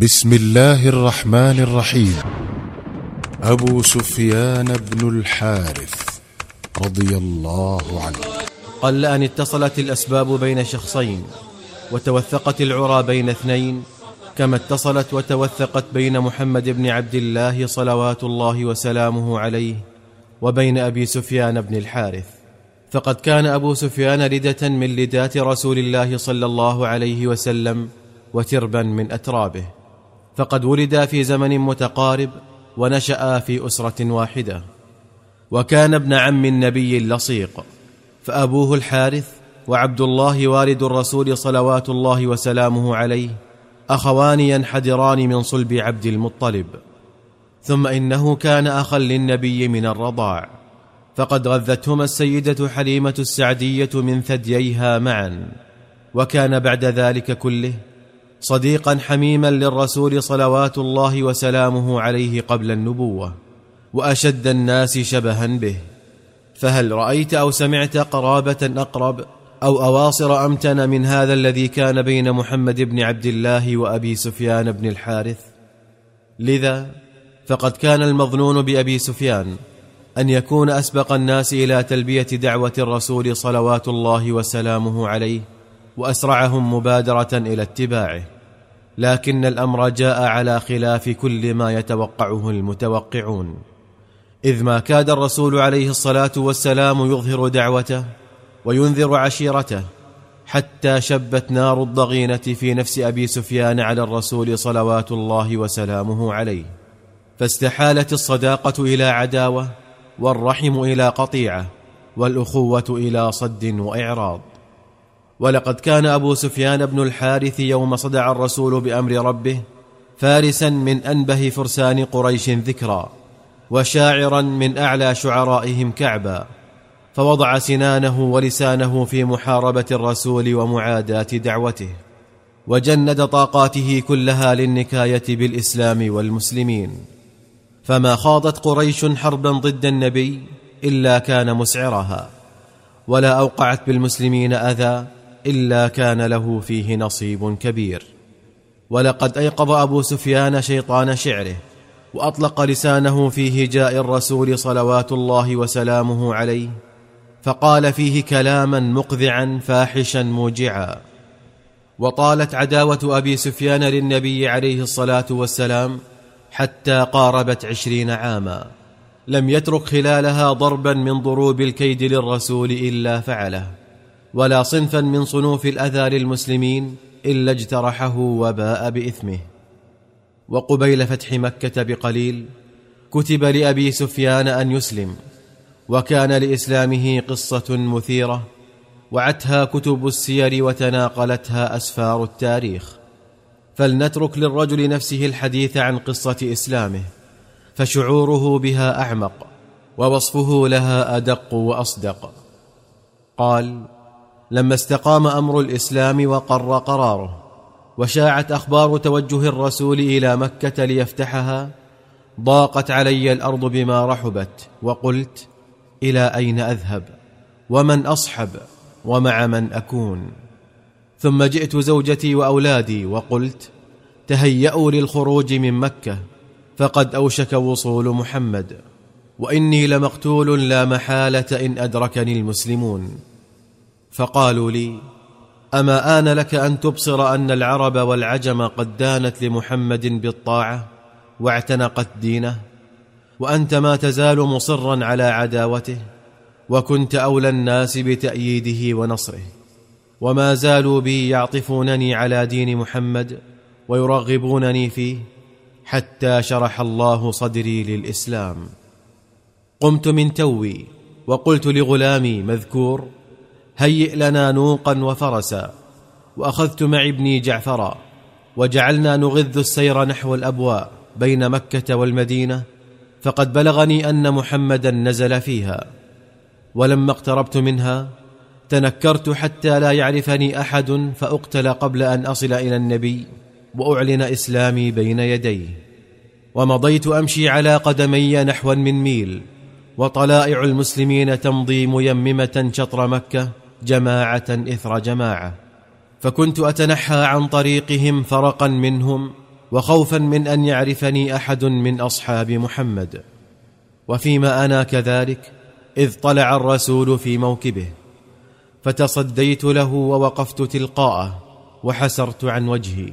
بسم الله الرحمن الرحيم ابو سفيان بن الحارث رضي الله عنه قل ان اتصلت الاسباب بين شخصين وتوثقت العرى بين اثنين كما اتصلت وتوثقت بين محمد بن عبد الله صلوات الله وسلامه عليه وبين ابي سفيان بن الحارث. فقد كان ابو سفيان لده من لدات رسول الله صلى الله عليه وسلم وتربا من اترابه. فقد ولدا في زمن متقارب ونشأ في أسرة واحدة. وكان ابن عم النبي اللصيق فأبوه الحارث وعبد الله والد الرسول صلوات الله وسلامه عليه أخوان ينحدران من صلب عبد المطلب. ثم إنه كان أخا للنبي من الرضاع فقد غذتهما السيدة حليمة السعدية من ثدييها معا وكان بعد ذلك كله صديقا حميما للرسول صلوات الله وسلامه عليه قبل النبوة وأشد الناس شبها به. فهل رأيت أو سمعت قرابة أقرب أو أواصر أمتن من هذا الذي كان بين محمد بن عبد الله وأبي سفيان بن الحارث؟ لذا فقد كان المظنون بأبي سفيان أن يكون أسبق الناس إلى تلبية دعوة الرسول صلوات الله وسلامه عليه وأسرعهم مبادرة إلى اتباعه. لكن الأمر جاء على خلاف كل ما يتوقعه المتوقعون. إذ ما كاد الرسول عليه الصلاة والسلام يظهر دعوته وينذر عشيرته حتى شبت نار الضغينة في نفس أبي سفيان على الرسول صلوات الله وسلامه عليه. فاستحالت الصداقة إلى عداوة والرحم إلى قطيعة والأخوة إلى صد وإعراض. ولقد كان أبو سفيان بن الحارث يوم صدع الرسول بأمر ربه فارسا من أنبه فرسان قريش ذكرا وشاعرا من أعلى شعرائهم كعبا فوضع سنانه ولسانه في محاربة الرسول ومعاداة دعوته وجند طاقاته كلها للنكاية بالإسلام والمسلمين. فما خاضت قريش حربا ضد النبي إلا كان مسعرها ولا أوقعت بالمسلمين أذى إلا كان له فيه نصيب كبير. ولقد أيقظ أبو سفيان شيطان شعره وأطلق لسانه في هجاء الرسول صلوات الله وسلامه عليه فقال فيه كلاما مقذعا فاحشا موجعا. وطالت عداوة أبي سفيان للنبي عليه الصلاة والسلام حتى قاربت عشرين عاما. لم يترك خلالها ضربا من ضروب الكيد للرسول إلا فعله. ولا صنفا من صنوف الأذى للمسلمين إلا اجترحه وباء بإثمه. وقبيل فتح مكة بقليل كتب لأبي سفيان أن يسلم وكان لإسلامه قصة مثيرة وعتها كتب السير وتناقلتها أسفار التاريخ. فلنترك للرجل نفسه الحديث عن قصة إسلامه فشعوره بها أعمق ووصفه لها أدق وأصدق. قال لما استقام أمر الإسلام وقر قراره وشاعت أخبار توجه الرسول إلى مكة ليفتحها ضاقت علي الأرض بما رحبت وقلت إلى أين أذهب؟ ومن أصحب؟ ومع من أكون؟ ثم جئت زوجتي وأولادي وقلت تهيأوا للخروج من مكة فقد أوشك وصول محمد وإني لمقتول لا محالة إن أدركني المسلمون. فقالوا لي أما آن لك أن تبصر أن العرب والعجم قد دانت لمحمد بالطاعة واعتنقت دينه وأنت ما تزال مصرا على عداوته وكنت أولى الناس بتأييده ونصره وما زالوا بي يعطفونني على دين محمد ويرغبونني فيه حتى شرح الله صدري للإسلام. قمت من توي وقلت لغلامي مذكور هيئ لنا نوقا وفرسا وأخذت معي ابني جعفرا وجعلنا نغذ السير نحو الأبواء بين مكة والمدينة فقد بلغني أن محمدا نزل فيها. ولما اقتربت منها تنكرت حتى لا يعرفني أحد فأقتل قبل أن أصل إلى النبي وأعلن إسلامي بين يديه. ومضيت أمشي على قدمي نحوا من ميل وطلائع المسلمين تمضي ميممة شطر مكة جماعة إثر جماعة. فكنت أتنحى عن طريقهم فرقا منهم وخوفا من أن يعرفني أحد من أصحاب محمد. وفيما أنا كذلك إذ طلع الرسول في موكبه. فتصديت له ووقفت تلقاءه وحسرت عن وجهي.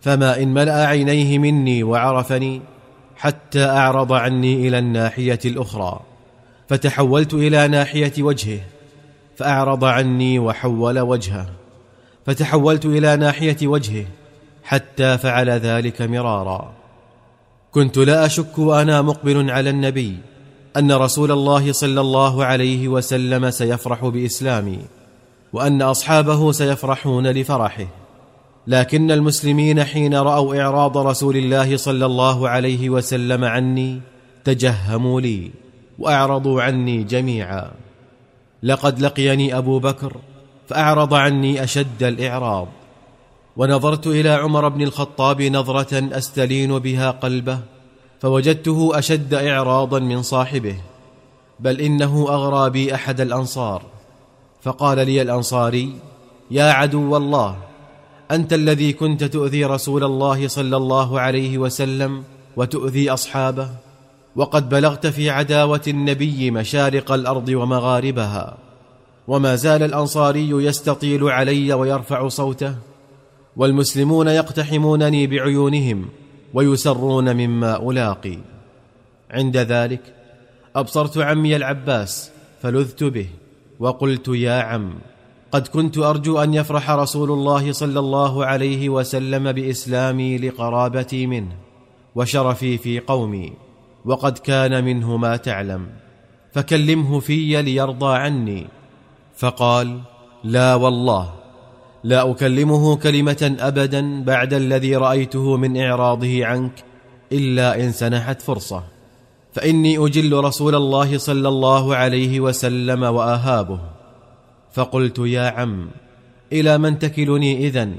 فما إن ملأ عينيه مني وعرفني حتى أعرض عني إلى الناحية الأخرى. فتحولت إلى ناحية وجهه. فأعرض عني وحول وجهه فتحولت إلى ناحية وجهه حتى فعل ذلك مرارا. كنت لا أشك وأنا مقبل على النبي أن رسول الله صلى الله عليه وسلم سيفرح بإسلامي وأن أصحابه سيفرحون لفرحه. لكن المسلمين حين رأوا إعراض رسول الله صلى الله عليه وسلم عني تجهموا لي وأعرضوا عني جميعا. لقد لقيني أبو بكر فأعرض عني أشد الإعراض ونظرت إلى عمر بن الخطاب نظرة أستلين بها قلبه فوجدته أشد إعراضا من صاحبه بل إنه أغرى بي أحد الأنصار فقال لي الأنصاري يا عدو الله أنت الذي كنت تؤذي رسول الله صلى الله عليه وسلم وتؤذي أصحابه؟ وقد بلغت في عداوة النبي مشارق الأرض ومغاربها وما زال الأنصاري يستطيل علي ويرفع صوته والمسلمون يقتحمونني بعيونهم ويسرون مما ألاقي. عند ذلك أبصرت عمي العباس فلذت به وقلت يا عم قد كنت أرجو أن يفرح رسول الله صلى الله عليه وسلم بإسلامي لقرابتي منه وشرفي في قومي. وقد كان منه ما تعلم فكلمه في ليرضى عني. فقال لا والله لا أكلمه كلمة ابدا بعد الذي رأيته من إعراضه عنك إلا إن سنحت فرصة. فإني أجل رسول الله صلى الله عليه وسلم وأهابه. فقلت يا عم إلى من تكلني إذن؟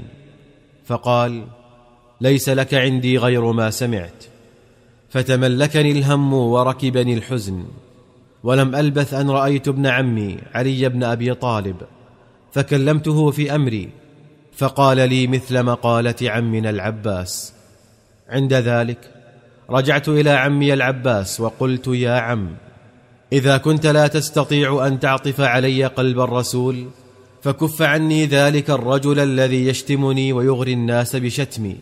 فقال ليس لك عندي غير ما سمعت. فتملكني الهم وركبني الحزن ولم ألبث أن رأيت ابن عمي علي بن أبي طالب فكلمته في أمري فقال لي مثل مقالة عمنا العباس. عند ذلك رجعت إلى عمي العباس وقلت يا عم إذا كنت لا تستطيع أن تعطف علي قلب الرسول فكف عني ذلك الرجل الذي يشتمني ويغري الناس بشتمي.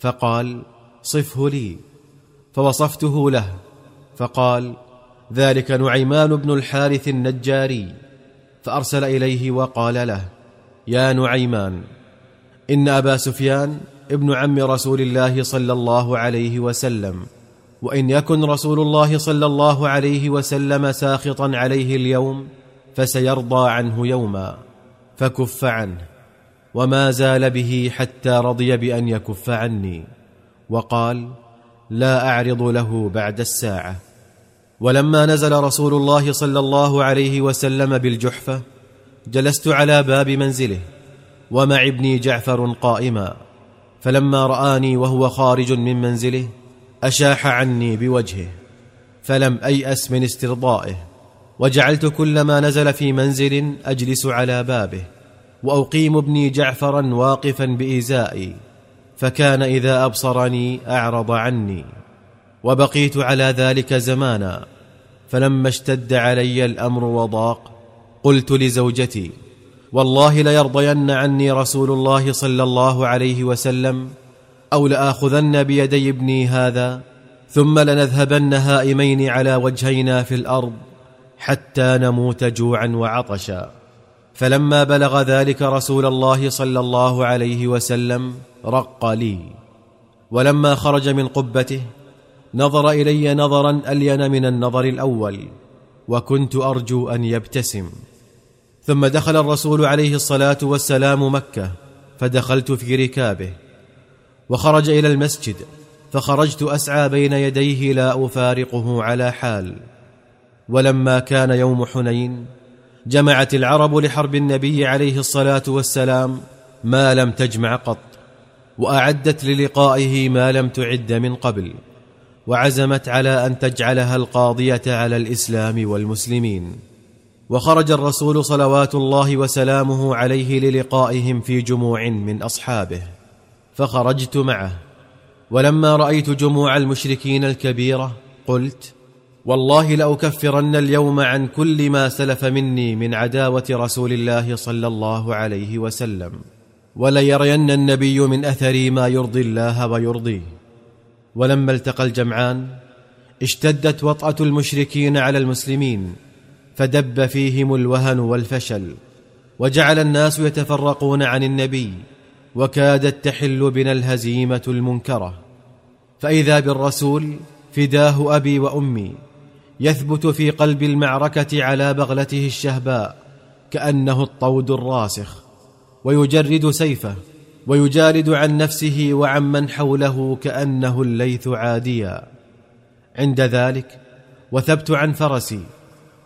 فقال صفه لي. فوصفته له فقال ذلك نعيمان بن الحارث النجاري. فأرسل إليه وقال له يا نعيمان إن أبا سفيان ابن عم رسول الله صلى الله عليه وسلم وإن يكن رسول الله صلى الله عليه وسلم ساخطا عليه اليوم فسيرضى عنه يوما فكف عنه وما زال به حتى رضي بأن يكف عني. وقال لا أعرض له بعد الساعة. ولما نزل رسول الله صلى الله عليه وسلم بالجحفة جلست على باب منزله ومع ابني جعفر قائما. فلما رآني وهو خارج من منزله أشاح عني بوجهه. فلم أيأس من استرضائه. وجعلت كلما نزل في منزل أجلس على بابه. وأقيم ابني جعفرا واقفا بإيزائي. فكان إذا أبصرني أعرض عني وبقيت على ذلك زمانا. فلما اشتد علي الأمر وضاق قلت لزوجتي والله ليرضين عني رسول الله صلى الله عليه وسلم أو لآخذن بيدي ابني هذا ثم لنذهبن هائمين على وجهينا في الأرض حتى نموت جوعا وعطشا. فلما بلغ ذلك رسول الله صلى الله عليه وسلم رق لي. ولما خرج من قبته نظر إلي نظرا ألين من النظر الأول وكنت أرجو أن يبتسم. ثم دخل الرسول عليه الصلاة والسلام مكة فدخلت في ركابه وخرج إلى المسجد فخرجت أسعى بين يديه لا أفارقه على حال. ولما كان يوم حنين جمعت العرب لحرب النبي عليه الصلاة والسلام ما لم تجمع قط وأعدت للقائه ما لم تعد من قبل وعزمت على أن تجعلها القاضية على الإسلام والمسلمين. وخرج الرسول صلوات الله وسلامه عليه للقائهم في جموع من أصحابه فخرجت معه. ولما رأيت جموع المشركين الكبيرة قلت والله لأكفرن اليوم عن كل ما سلف مني من عداوة رسول الله صلى الله عليه وسلم. وليرين النبي من أثري ما يرضي الله ويرضيه. ولما التقى الجمعان اشتدت وطأة المشركين على المسلمين فدب فيهم الوهن والفشل وجعل الناس يتفرقون عن النبي وكادت تحل بنا الهزيمة المنكرة. فإذا بالرسول فداه أبي وأمي يثبت في قلب المعركة على بغلته الشهباء كأنه الطود الراسخ ويجرد سيفه ويجالد عن نفسه وعمن حوله كأنه الليث عاديا. عند ذلك وثبت عن فرسي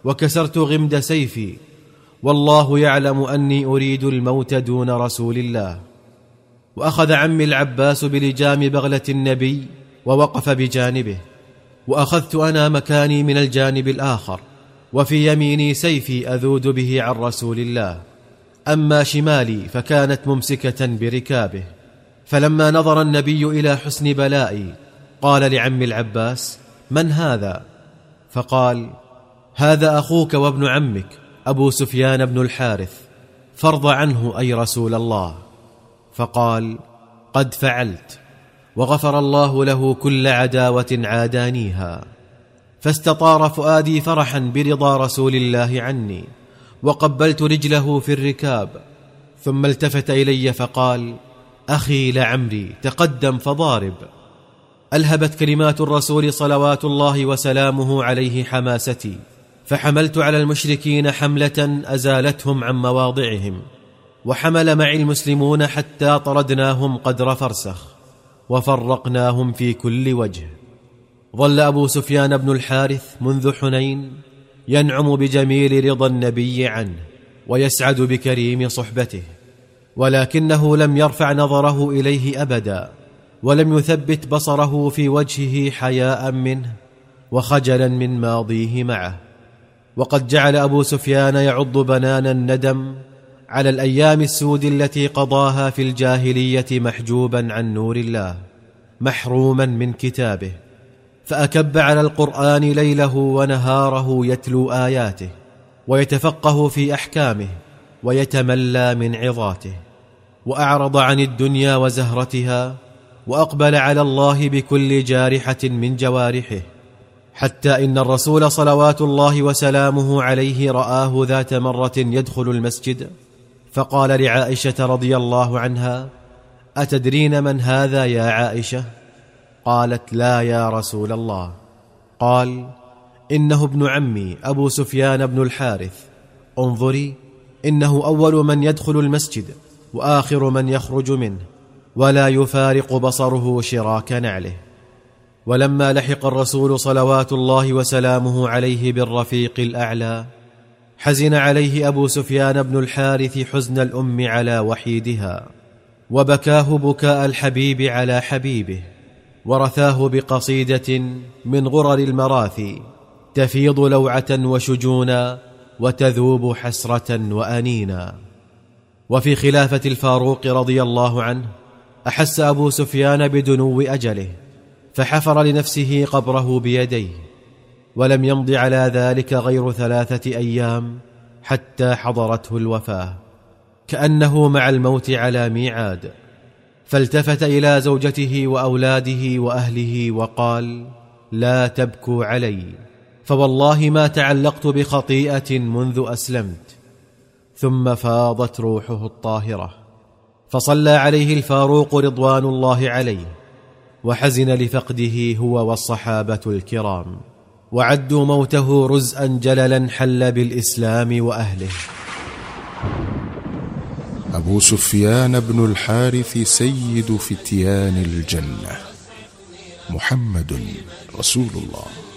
وكسرت غمد سيفي والله يعلم أني أريد الموت دون رسول الله. وأخذ عمي العباس بلجام بغلة النبي ووقف بجانبه. وأخذت أنا مكاني من الجانب الآخر وفي يميني سيفي أذود به عن رسول الله. أما شمالي فكانت ممسكة بركابه. فلما نظر النبي إلى حسن بلائي قال لعم العباس من هذا؟ فقال هذا أخوك وابن عمك أبو سفيان بن الحارث فارض عنه أي رسول الله. فقال قد فعلت. وغفر الله له كل عداوة عادانيها فاستطار فؤادي فرحا برضا رسول الله عني وقبلت رجله في الركاب ثم التفت إلي فقال أخي لعمري تقدم فضارب. ألهبت كلمات الرسول صلوات الله وسلامه عليه حماستي فحملت على المشركين حملة أزالتهم عن مواضعهم وحمل معي المسلمون حتى طردناهم قدر فرسخ. وفرقناهم في كل وجه. ظل أبو سفيان بن الحارث منذ حنين ينعم بجميل رضا النبي عنه ويسعد بكريم صحبته ولكنه لم يرفع نظره إليه أبدا ولم يثبت بصره في وجهه حياء منه وخجلا من ماضيه معه. وقد جعل أبو سفيان يعض بنان الندم على الأيام السود التي قضاها في الجاهلية محجوبا عن نور الله محروما من كتابه فأكب على القرآن ليله ونهاره يتلو آياته ويتفقه في أحكامه ويتملى من عظاته وأعرض عن الدنيا وزهرتها وأقبل على الله بكل جارحة من جوارحه حتى إن الرسول صلوات الله وسلامه عليه رآه ذات مرة يدخل المسجد فقال لعائشة رضي الله عنها أتدرين من هذا يا عائشة؟ قالت لا يا رسول الله. قال إنه ابن عمي أبو سفيان بن الحارث. انظري إنه أول من يدخل المسجد وآخر من يخرج منه ولا يفارق بصره شراك نعله. ولما لحق الرسول صلوات الله وسلامه عليه بالرفيق الأعلى حزن عليه أبو سفيان بن الحارث حزن الأم على وحيدها وبكاه بكاء الحبيب على حبيبه ورثاه بقصيدة من غرر المراثي تفيض لوعة وشجونا وتذوب حسرة وأنينا. وفي خلافة الفاروق رضي الله عنه أحس أبو سفيان بدنو أجله فحفر لنفسه قبره بيديه. ولم يمض على ذلك غير ثلاثة أيام حتى حضرته الوفاة. كأنه مع الموت على ميعاد. فالتفت إلى زوجته وأولاده وأهله وقال لا تبكوا علي. فوالله ما تعلقت بخطيئة منذ أسلمت. ثم فاضت روحه الطاهرة. فصلى عليه الفاروق رضوان الله عليه وحزن لفقده هو والصحابة الكرام. وعدوا موته رزءا جللا حل بالإسلام وأهله. أبو سفيان بن الحارث سيد فتيان الجنة. محمد رسول الله.